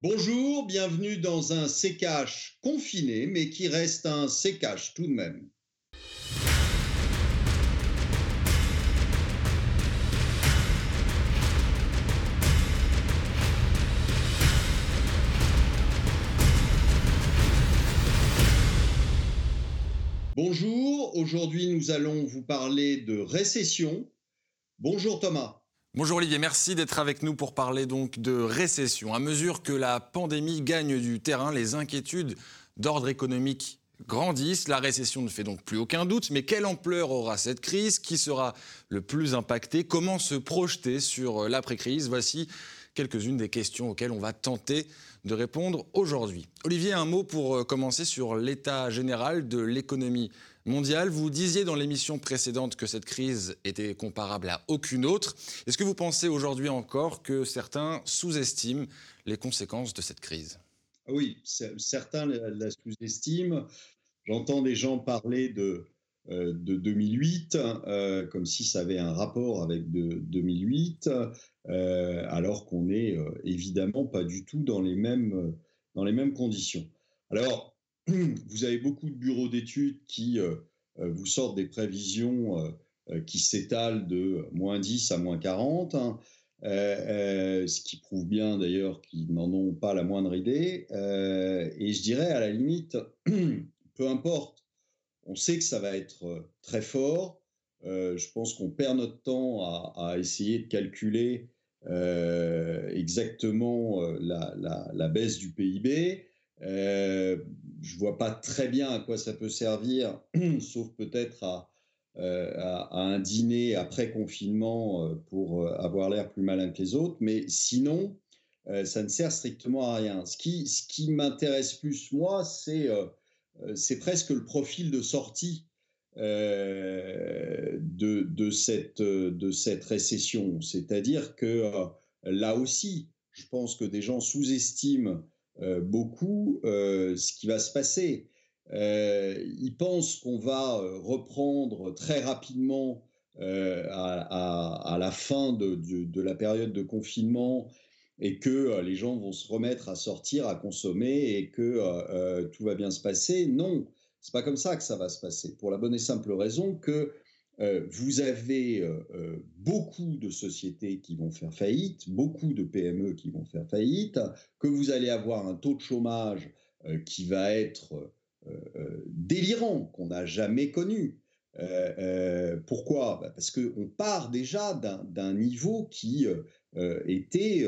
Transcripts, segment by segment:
Bonjour, bienvenue dans un CKH confiné, mais qui reste un CKH tout de même. Bonjour, aujourd'hui nous allons vous parler de récession. Bonjour Thomas. Bonjour Olivier, merci d'être avec nous pour parler donc de récession. À mesure que la pandémie gagne du terrain, les inquiétudes d'ordre économique grandissent. La récession ne fait donc plus aucun doute, mais quelle ampleur aura cette crise? Qui sera le plus impacté? Comment se projeter sur l'après-crise? Voici quelques-unes des questions auxquelles on va tenter de répondre aujourd'hui. Olivier, un mot pour euh, commencer sur l'état général de l'économie mondiale. Vous disiez dans l'émission précédente que cette crise était comparable à aucune autre. Est-ce que vous pensez aujourd'hui encore que certains sous-estiment les conséquences de cette crise? Oui, certains la sous-estiment. J'entends des gens parler de, euh, de 2008, euh, comme si ça avait un rapport avec de 2008. Euh, alors qu'on n'est évidemment pas du tout dans les mêmes, dans les mêmes conditions. Alors, vous avez beaucoup de bureaux d'études qui vous sortent des prévisions qui s'étalent de moins 10 à moins 40, hein, ce qui prouve bien d'ailleurs qu'ils n'en ont pas la moindre idée. et je dirais à la limite, peu importe, on sait que ça va être très fort. je pense qu'on perd notre temps à, essayer de calculer euh, exactement euh, la, baisse du PIB. Euh, je vois pas très bien à quoi ça peut servir, sauf peut-être à, un dîner après confinement pour avoir l'air plus malin que les autres. Mais sinon, ça ne sert strictement à rien. Ce qui, m'intéresse plus, moi, c'est presque le profil de sortie euh, de, cette, récession. C'est-à-dire que euh, là aussi, je pense que des gens sous-estiment euh, beaucoup ce qui va se passer. ils pensent qu'on va reprendre très rapidement à, la fin de, la période de confinement et que les gens vont se remettre à sortir, à consommer et que tout va bien se passer. Non, c'est pas comme ça que ça va se passer, pour la bonne et simple raison que euh, vous avez euh, euh, beaucoup de sociétés qui vont faire faillite, beaucoup de PME qui vont faire faillite, que vous allez avoir un taux de chômage qui va être délirant, qu'on n'a jamais connu. pourquoi? Bah, Parce qu'on part déjà d'un niveau qui était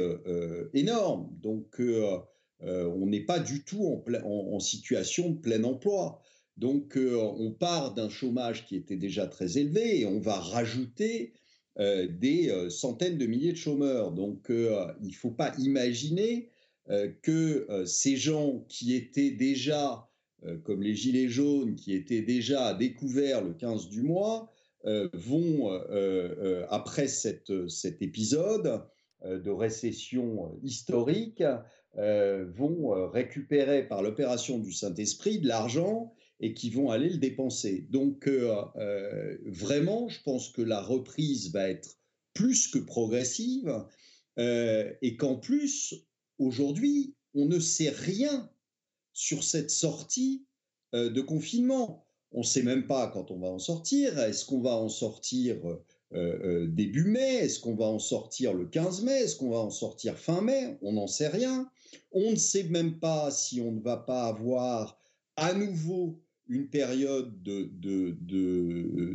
énorme. Donc, on n'est pas du tout en, en, situation de plein emploi. Donc, euh, on part d'un chômage qui était déjà très élevé et on va rajouter euh, des euh, centaines de milliers de chômeurs. Donc, il ne faut pas imaginer que ces gens qui étaient déjà, comme les Gilets jaunes, qui étaient déjà à découvert le 15 du mois, vont, après cet épisode de récession historique, vont récupérer par l'opération du Saint-Esprit de l'argent et qui vont aller le dépenser. Donc euh, euh, vraiment, je pense que la reprise va être plus que progressive euh, et qu'en plus, aujourd'hui, on ne sait rien sur cette sortie de confinement. On ne sait même pas quand on va en sortir. Est-ce qu'on va en sortir début mai? Est-ce qu'on va en sortir le 15 mai? Est-ce qu'on va en sortir fin mai? On n'en sait rien. On ne sait même pas si on ne va pas avoir à nouveau une période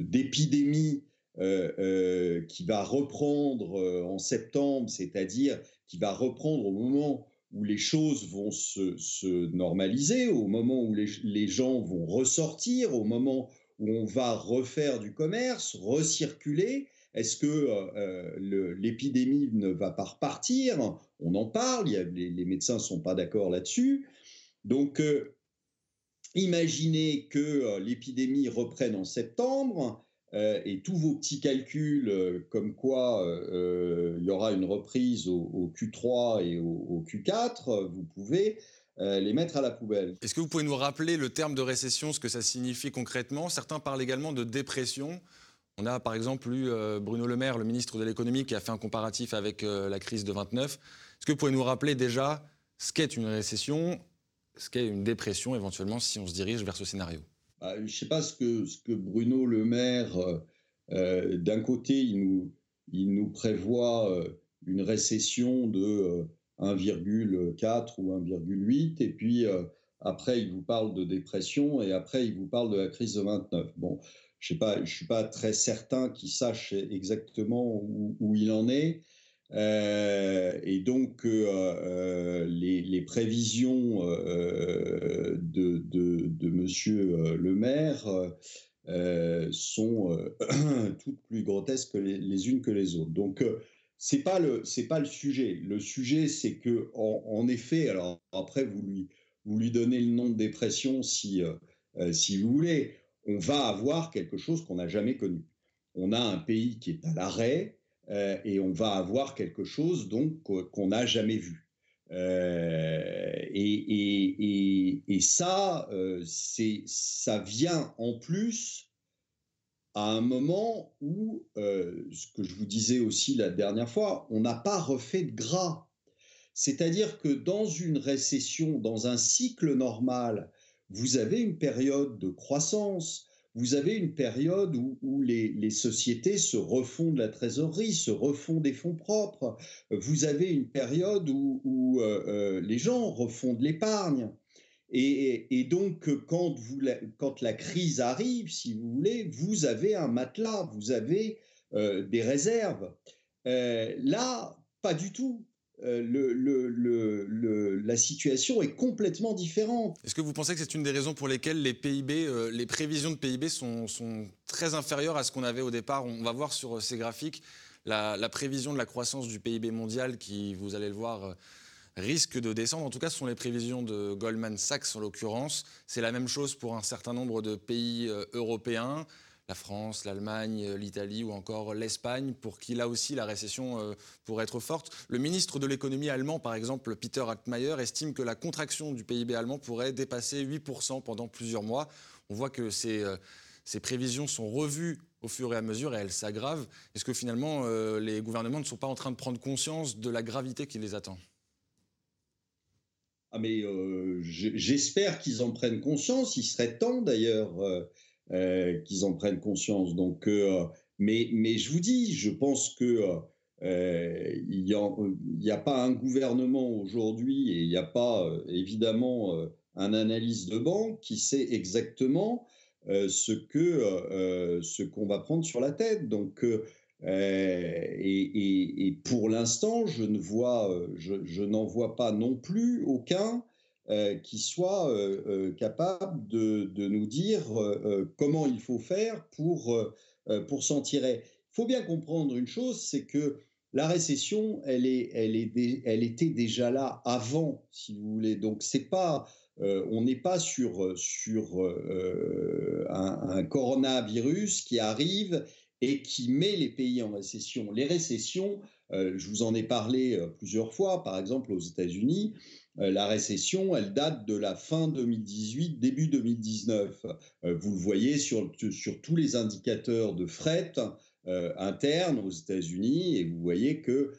d'épidémie euh, euh, qui va reprendre euh, en septembre, c'est-à-dire qui va reprendre au moment où les choses vont se, normaliser, au moment où les, gens vont ressortir, au moment où on va refaire du commerce, recirculer. Est-ce que l'épidémie ne va pas repartir? On en parle, il les, les, médecins ne sont pas d'accord là-dessus. Donc, Imaginez que euh, l'épidémie reprenne en septembre euh, et tous vos petits calculs euh, comme quoi il y aura une reprise au, Q3 et au, Q4, vous pouvez les mettre à la poubelle. Est-ce que vous pouvez nous rappeler le terme de récession, ce que ça signifie concrètement? Certains parlent également de dépression. On a par exemple eu Bruno Le Maire, le ministre de l'économie, qui a fait un comparatif avec la crise de 29. Est-ce que vous pouvez nous rappeler déjà ce qu'est une récession, ce qu'est une dépression éventuellement si on se dirige vers ce scénario bah, Je ne sais pas ce que, Bruno Le Maire, euh, euh, d'un côté, il nous, prévoit euh, une récession de 1,4 ou 1,8, et puis après, il vous parle de dépression, et après, il vous parle de la crise de 29. Bon, je ne suis pas très certain qu'il sache exactement où, il en est. Euh, et donc, euh, euh, les, prévisions de, de, Monsieur le maire sont toutes plus grotesques les, unes que les autres. Donc, c'est pas le c'est pas le sujet. Le sujet, c'est que en, effet, alors après vous lui vous lui donnez le nom de dépression si si vous voulez, on va avoir quelque chose qu'on n'a jamais connu. On a un pays qui est à l'arrêt, euh, et on va avoir quelque chose donc qu'on n'a jamais vu. Euh, et, ça, euh, ça vient en plus à un moment où, ce que je vous disais aussi la dernière fois, on n'a pas refait de gras. C'est-à-dire que dans une récession, dans un cycle normal, vous avez une période de croissance, vous avez une période où, les, sociétés se refont de la trésorerie, se refont des fonds propres. Vous avez une période où, euh, euh, les gens refont de l'épargne. Et, donc, quand, la crise arrive, si vous voulez, vous avez un matelas, vous avez euh, des réserves. là, pas du tout. Euh, la situation est complètement différente. Est-ce que vous pensez que c'est une des raisons pour lesquelles les euh, prévisions de PIB sont, très inférieures à ce qu'on avait au départ? On va voir sur euh, ces graphiques la, prévision de la croissance du PIB mondial qui, vous allez le voir, risque de descendre. En tout cas, ce sont les prévisions de Goldman Sachs en l'occurrence. C'est la même chose pour un certain nombre de pays européens la France, l'Allemagne, euh, l'Italie ou encore l'Espagne, pour qui là aussi la récession euh, pourrait être forte. Le ministre de l'économie allemand, par exemple, Peter Altmaier, estime que la contraction du PIB allemand pourrait dépasser 8% pendant plusieurs mois. On voit que ces, euh, ces, prévisions sont revues au fur et à mesure et elles s'aggravent. Est-ce que finalement les gouvernements ne sont pas en train de prendre conscience de la gravité qui les attend? Ah mais j'espère qu'ils en prennent conscience. Il serait temps d'ailleurs. Euh, qu'ils en prennent conscience. Donc, euh, mais, mais je vous dis, je pense que euh, il n'y a, pas un gouvernement aujourd'hui et il n'y a pas évidemment un analyste de banque qui sait exactement ce que ce qu'on va prendre sur la tête. Donc et, pour l'instant, je ne vois, je n'en vois pas non plus aucun euh, qui soit euh, euh, capable de, nous dire comment il faut faire pour, pour s'en tirer. Il faut bien comprendre une chose, c'est que la récession, elle, est, elle, était déjà là avant, si vous voulez. Donc, c'est pas, on n'est pas sur, sur un, coronavirus qui arrive et qui met les pays en récession. Les récessions, je vous en ai parlé plusieurs fois, par exemple aux États-Unis, la récession, elle date de la fin 2018, début 2019. Euh, vous le voyez sur, sur tous les indicateurs de fret euh, interne aux États-Unis et vous voyez que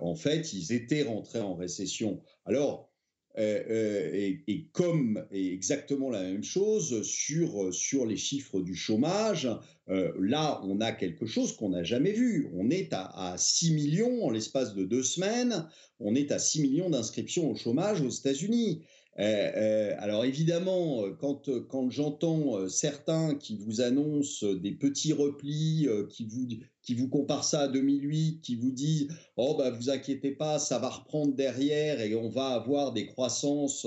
en fait, ils étaient rentrés en récession. Alors, euh, euh, et, comme exactement la même chose sur, sur les chiffres du chômage, euh, là, on a quelque chose qu'on n'a jamais vu. On est à, 6 millions en l'espace de deux semaines, on est à 6 millions d'inscriptions au chômage aux États-Unis. Alors évidemment, quand, quand j'entends certains qui vous annoncent des petits replis, qui vous qui vous comparent ça à 2008, qui vous disent oh bah vous inquiétez pas, ça va reprendre derrière et on va avoir des croissances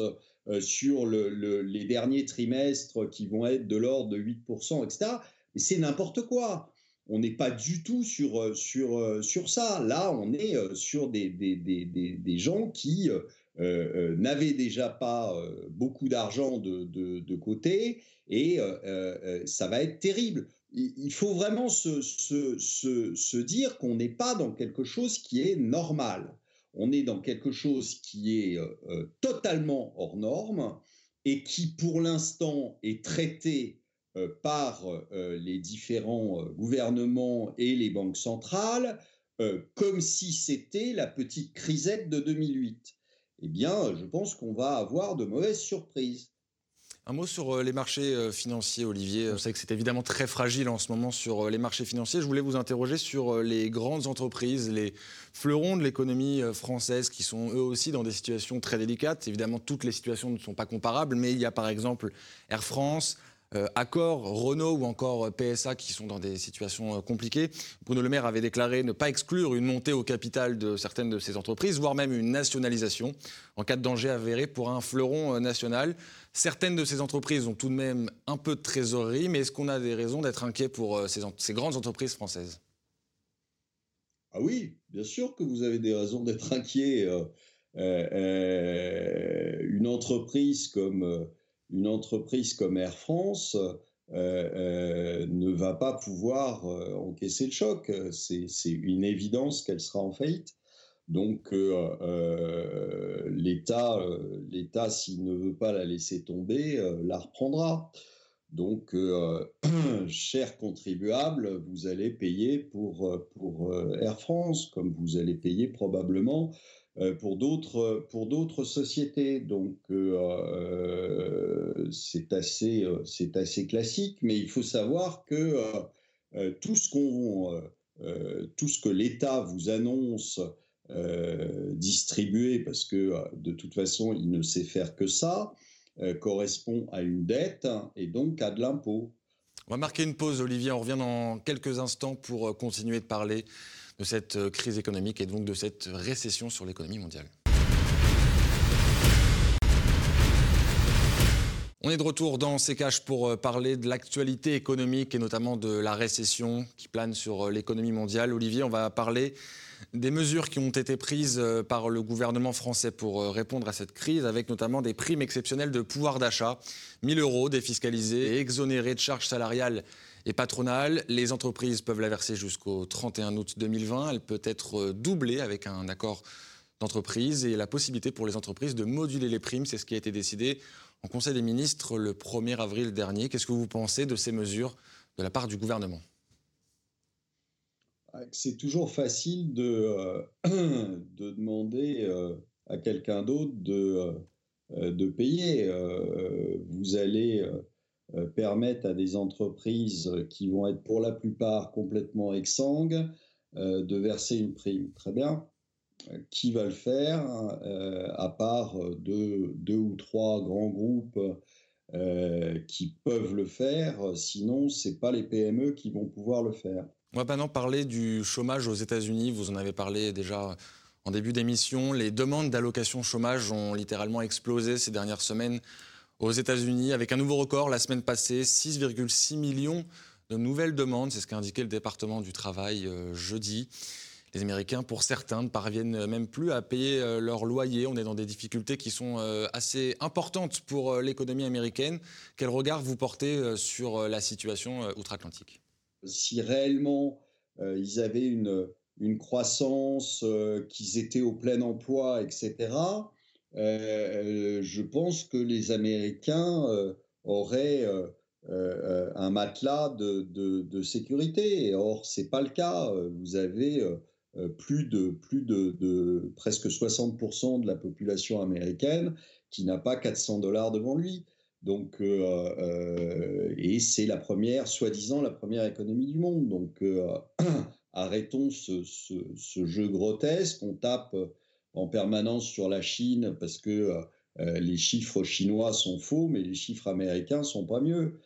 euh, sur le, les derniers trimestres qui vont être de l'ordre de 8%, etc. C'est n'importe quoi. On n'est pas du tout sur, euh, sur, euh, sur ça. Là, on est sur des, des, des, des gens qui n'avaient déjà pas beaucoup d'argent de, de, côté et ça va être terrible il faut vraiment se, se, se, dire qu'on n'est pas dans quelque chose qui est normal. On est dans quelque chose qui est euh, euh, totalement hors norme et qui, pour l'instant, est traité euh, par les différents gouvernements et les banques centrales comme si c'était la petite crisette de 2008. Eh bien, je pense qu'on va avoir de mauvaises surprises. Un mot sur euh, les marchés euh, financiers, Olivier. On sait que c'est évidemment très fragile en ce moment sur euh, les marchés financiers. Je voulais vous interroger sur les grandes entreprises, les fleurons de l'économie française qui sont eux aussi dans des situations très délicates. Évidemment, toutes les situations ne sont pas comparables, mais il y a par exemple Air France, Accor, Renault ou encore PSA qui sont dans des situations euh, compliquées. Bruno Le Maire avait déclaré ne pas exclure une montée au capital de certaines de ces entreprises, voire même une nationalisation en cas de danger avéré pour un fleuron euh, national. Certaines de ces entreprises ont tout de même un peu de trésorerie, mais est-ce qu'on a des raisons d'être inquiet pour ces, ces grandes entreprises françaises? Ah oui, bien sûr que vous avez des raisons d'être inquiet. une entreprise comme une entreprise comme Air France euh, euh, ne va pas pouvoir euh, encaisser le choc. C'est une évidence qu'elle sera en faillite. Donc l'État, l'État, s'il ne veut pas la laisser tomber, la reprendra. Donc, chers contribuables, vous allez payer pour, pour Air France, comme vous allez payer probablement euh, pour d'autres pour d'autres sociétés. Donc euh, euh, c'est assez classique, mais il faut savoir que tout ce tout ce que l'État vous annonce distribuer, parce que de toute façon il ne sait faire que ça, correspond à une dette et donc à de l'impôt. On va marquer une pause, Olivier. On revient dans quelques instants pour continuer de parler de cette euh, crise économique et donc de cette récession sur l'économie mondiale. On est de retour dans ces caches pour euh, parler de l'actualité économique et notamment de la récession qui plane sur euh, l'économie mondiale. Olivier, on va parler des mesures qui ont été prises par le gouvernement français pour répondre à cette crise, avec notamment des primes exceptionnelles de pouvoir d'achat, 1000 euros défiscalisés et exonérés de charges salariales et patronale. Les entreprises peuvent la verser jusqu'au 31 août 2020. Elle peut être euh, doublée avec un accord d'entreprise et la possibilité pour les entreprises de moduler les primes. C'est ce qui a été décidé en Conseil des ministres le 1er avril dernier. Qu'est-ce que vous pensez de ces mesures de la part du gouvernement? C'est toujours facile de, euh, de demander euh, à quelqu'un d'autre de, de payer. vous allez permettent à des entreprises qui vont être pour la plupart complètement exsangues euh, de verser une prime. Très bien. Euh, qui va le faire, à part deux, ou trois grands groupes qui peuvent le faire Sinon, ce n'est pas les PME qui vont pouvoir le faire. On va maintenant parler du chômage aux États-Unis. Vous en avez parlé déjà en début d'émission. Les demandes d'allocation chômage ont littéralement explosé ces dernières semaines aux États-Unis avec un nouveau record la semaine passée, 6,6 millions de nouvelles demandes. C'est ce qu'a indiqué le département du travail euh, jeudi. Les Américains, pour certains, ne parviennent même plus à payer euh, leur loyer. On est dans des difficultés qui sont euh, assez importantes pour l'économie américaine. Quel regard vous portez sur la situation outre-Atlantique? Si réellement ils avaient une, une croissance, qu'ils étaient au plein emploi, etc., euh, je pense que les Américains euh, auraient euh, un matelas de, sécurité. Or, c'est pas le cas. Vous avez plus de presque 60% de la population américaine qui n'a pas 400 dollars devant lui. Donc, et c'est la première, soi-disant, la première économie du monde. Donc, arrêtons ce, ce, ce, jeu grotesque. On tape en permanence sur la Chine parce que euh, euh, les chiffres chinois sont faux, mais les chiffres américains sont pas mieux.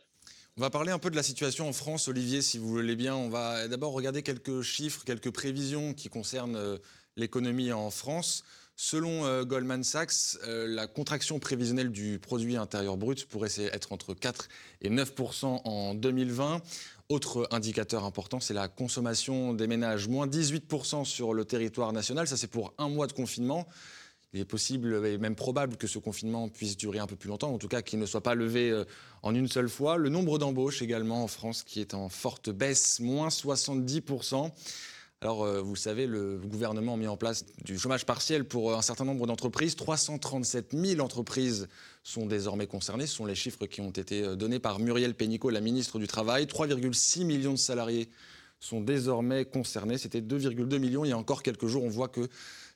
On va parler un peu de la situation en France, Olivier, si vous voulez bien. On va d'abord regarder quelques chiffres, quelques prévisions qui concernent euh, l'économie en France. Selon Goldman Sachs, la contraction prévisionnelle du produit intérieur brut pourrait être entre 4 et 9% en 2020. Autre indicateur important, c'est la consommation des ménages, moins 18% sur le territoire national. Ça, c'est pour un mois de confinement. Il est possible et même probable que ce confinement puisse durer un peu plus longtemps, en tout cas qu'il ne soit pas levé euh, en une seule fois. Le nombre d'embauches également en France qui est en forte baisse, moins 70%. Alors, euh, vous savez, le gouvernement a mis en place du chômage partiel pour euh, un certain nombre d'entreprises. 337 000 entreprises sont désormais concernées. Ce sont les chiffres qui ont été euh, donnés par Muriel Pénicaud, la ministre du Travail. 3,6 millions de salariés sont désormais concernés. C'était 2,2 millions il y a encore quelques jours. On voit que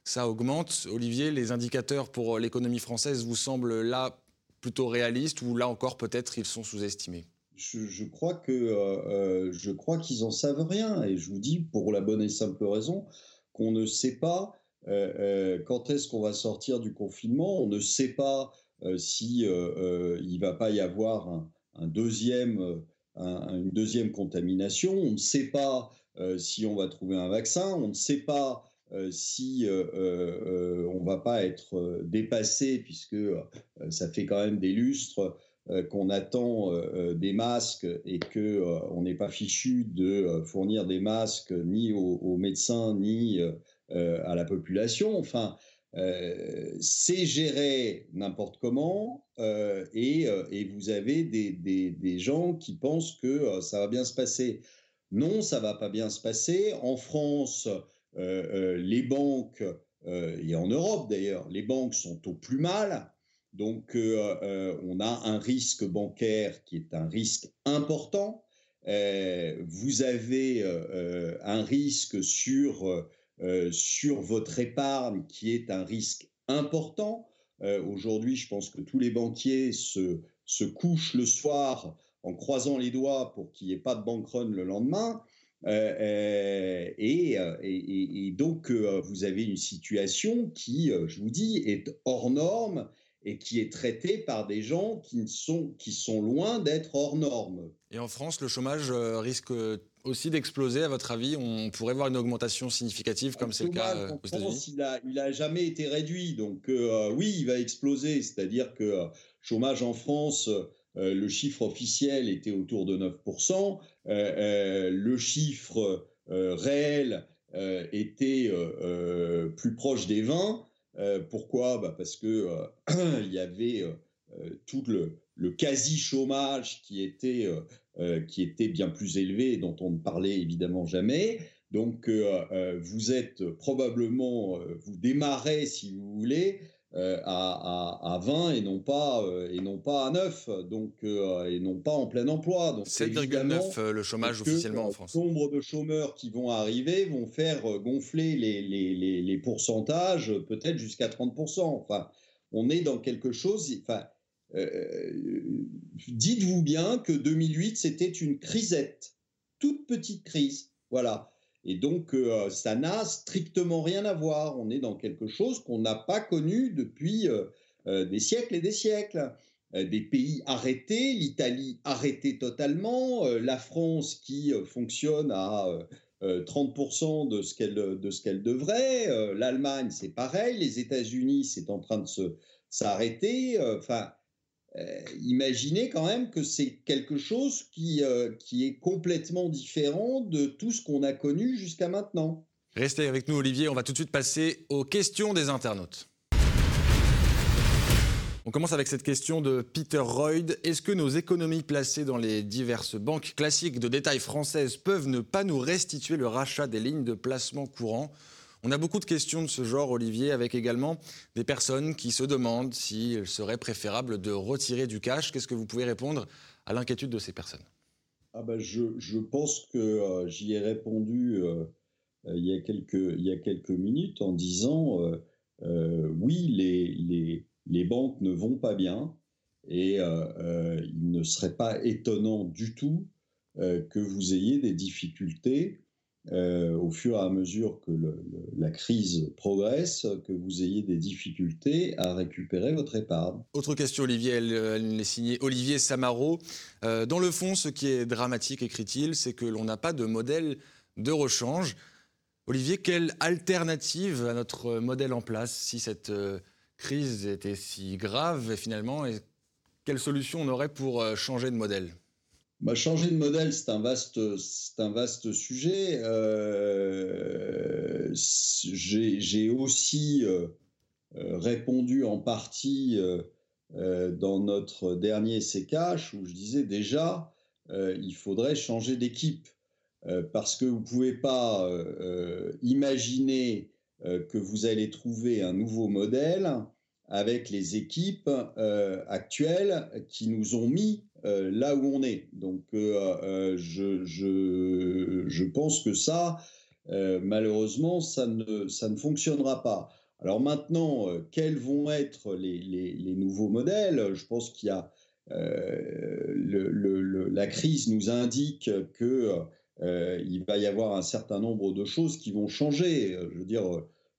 ça augmente. Olivier, les indicateurs pour l'économie française vous semblent là plutôt réalistes ou là encore peut-être ils sont sous-estimés? Je, crois que euh, je crois qu'ils en savent rien. Et je vous dis pour la bonne et simple raison qu'on ne sait pas quand est-ce qu'on va sortir du confinement, on ne sait pas si il va pas y avoir un, deuxième une deuxième contamination, on ne sait pas si on va trouver un vaccin, on ne sait pas si on va pas être dépassé, puisque ça fait quand même des lustres qu'on attend des masques et que on n'est pas fichu de fournir des masques ni aux, médecins ni à la population. Enfin, c'est géré n'importe comment et, vous avez des, des, gens qui pensent que ça va bien se passer. Non, ça va pas bien se passer. En France, euh, euh, les banques, euh, et en Europe d'ailleurs, les banques sont au plus mal. Donc on a un risque bancaire qui est un risque important. vous avez un risque sur, sur votre épargne qui est un risque important. Aujourd'hui, je pense que tous les banquiers se, se couchent le soir en croisant les doigts pour qu'il n'y ait pas de bank le lendemain. Euh, euh, euh, et, donc, vous avez une situation qui, je vous dis, est hors norme et qui est traitée par des gens qui sont, qui sont loin d'être hors norme. Et en France, le chômage risque aussi d'exploser, à votre avis? On pourrait voir une augmentation significative comme c'est le cas aux États-Unis? Il n'a il a jamais été réduit, donc oui, il va exploser. C'est-à-dire que chômage en France, euh, le chiffre officiel était autour de 9%, euh, euh, le chiffre réel était plus proche des 20. Pourquoi? Bah Parce que il y avait tout le, quasi-chômage qui était, qui était bien plus élevé, dont on ne parlait évidemment jamais. Donc, vous êtes probablement, vous démarrez, si vous voulez, euh, à, 20 et non pas euh, et non pas à 9 donc euh, et non pas en plein emploi 7,9 le chômage officiellement en France. Le nombre de chômeurs qui vont arriver vont faire gonfler les, les, les, pourcentages peut-être jusqu'à 30%. Enfin, on est dans quelque chose. Enfin, dites-vous bien que 2008 c'était une crisette, toute petite crise. Voilà. Et donc, euh, ça n'a strictement rien à voir. On est dans quelque chose qu'on n'a pas connu depuis euh, euh, des siècles et des siècles. des pays arrêtés, l'Italie arrêtée totalement, la France qui fonctionne à 30% de ce qu'elle de devrait, l'Allemagne c'est pareil, les États-Unis c'est en train de se s'arrêter. Enfin, euh, imaginez quand même que c'est quelque chose qui, euh, qui est complètement différent de tout ce qu'on a connu jusqu'à maintenant. Restez avec nous Olivier, on va tout de suite passer aux questions des internautes. On commence avec cette question de Peter Reud. Est-ce que nos économies placées dans les diverses banques classiques de détail françaises peuvent ne pas nous restituer le rachat des lignes de placement courant? On a beaucoup de questions de ce genre, Olivier, avec également des personnes qui se demandent s'il serait préférable de retirer du cash. Qu'est-ce que vous pouvez répondre à l'inquiétude de ces personnes? Ah ben je, pense que euh, j'y ai répondu euh, euh, il, y a quelques, minutes en disant oui, les, banques ne vont pas bien et il ne serait pas étonnant du tout que vous ayez des difficultés euh, au fur et à mesure que la crise progresse, que vous ayez des difficultés à récupérer votre épargne. Autre question, Olivier, elle, est signée Olivier Samaro. Euh, dans le fond, ce qui est dramatique, écrit-il, c'est que l'on n'a pas de modèle de rechange. Olivier, quelle alternative à notre modèle en place si cette euh, crise était si grave finalement, et quelle solution on aurait pour changer de modèle? Bah, changer de modèle, c'est un vaste, c'est un vaste sujet. Euh, j'ai aussi euh, euh, répondu en partie dans notre dernier CKH où je disais déjà, il faudrait changer d'équipe parce que vous pouvez pas imaginer que vous allez trouver un nouveau modèle avec les équipes actuelles qui nous ont mis euh, là où on est. Donc, euh, euh, je, je, pense que ça, malheureusement, ça ne, ça ne fonctionnera pas. Alors maintenant, quels vont être les, les, nouveaux modèles? Je pense qu'il y a le, la crise nous indique que il va y avoir un certain nombre de choses qui vont changer. Je veux dire,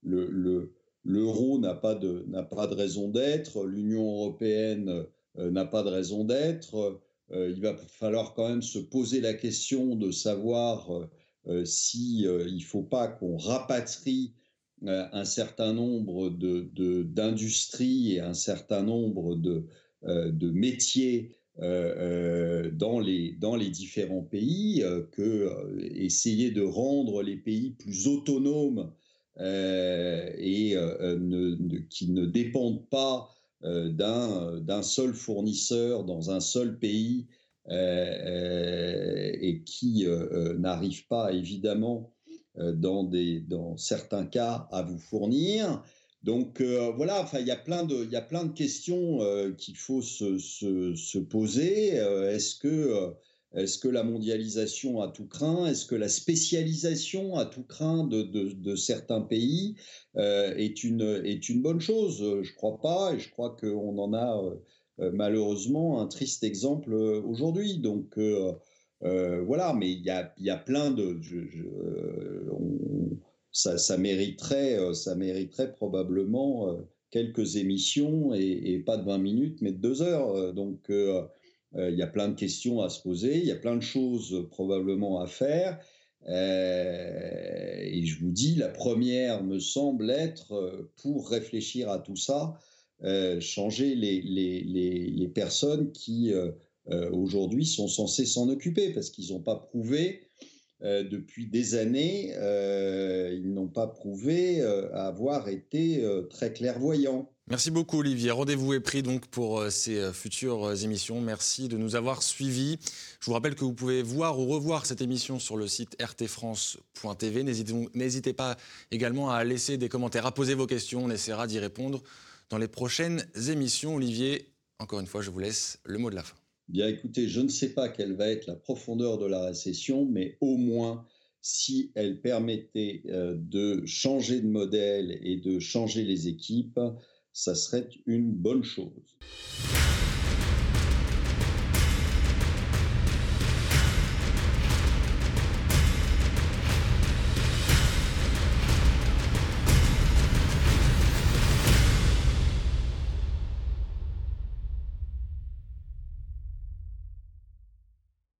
le, l'euro n'a pas de n'a pas de raison d'être, l'Union européenne n'a pas de raison d'être. il va falloir quand même se poser la question de savoir si il ne faut pas qu'on rapatrie un certain nombre d'industries de, et un certain nombre de, de métiers dans, les, dans les différents pays, que essayer de rendre les pays plus autonomes et qui ne dépendent pas d'un seul fournisseur dans un seul pays et qui n'arrivent pas évidemment dans, des, dans certains cas à vous fournir. Donc voilà, enfin il y a plein de, il y a plein de questions qu'il faut se, se, se poser. Est-ce que est-ce que la mondialisation a tout craint? Est-ce que la spécialisation a tout craint de, de, certains pays euh, est, une, est une bonne chose? Je crois pas, et je crois qu'on en a euh, malheureusement un triste exemple aujourd'hui. Donc euh, voilà, mais il y a, y a, plein de... ça, mériterait, ça mériterait probablement quelques émissions et, pas de 20 minutes, mais de 2 heures. Donc euh, il y a plein de questions à se poser, il y a plein de choses probablement à faire. Euh, et je vous dis, la première me semble être, euh, pour réfléchir à tout ça, changer les, les, les, les, personnes qui aujourd'hui sont censées s'en occuper, parce qu'ils n'ont pas prouvé depuis des années, ils n'ont pas prouvé avoir été très clairvoyants. Merci beaucoup Olivier. Rendez-vous est pris donc pour euh, ces euh, futures euh, émissions. Merci de nous avoir suivis. Je vous rappelle que vous pouvez voir ou revoir cette émission sur le site rtfrance.tv. N'hésitez pas également à laisser des commentaires, à poser vos questions. On essaiera d'y répondre dans les prochaines émissions. Olivier, encore une fois, je vous laisse le mot de la fin. Bien écoutez, je ne sais pas quelle va être la profondeur de la récession, mais au moins si elle permettait de changer de modèle et de changer les équipes, ça serait une bonne chose.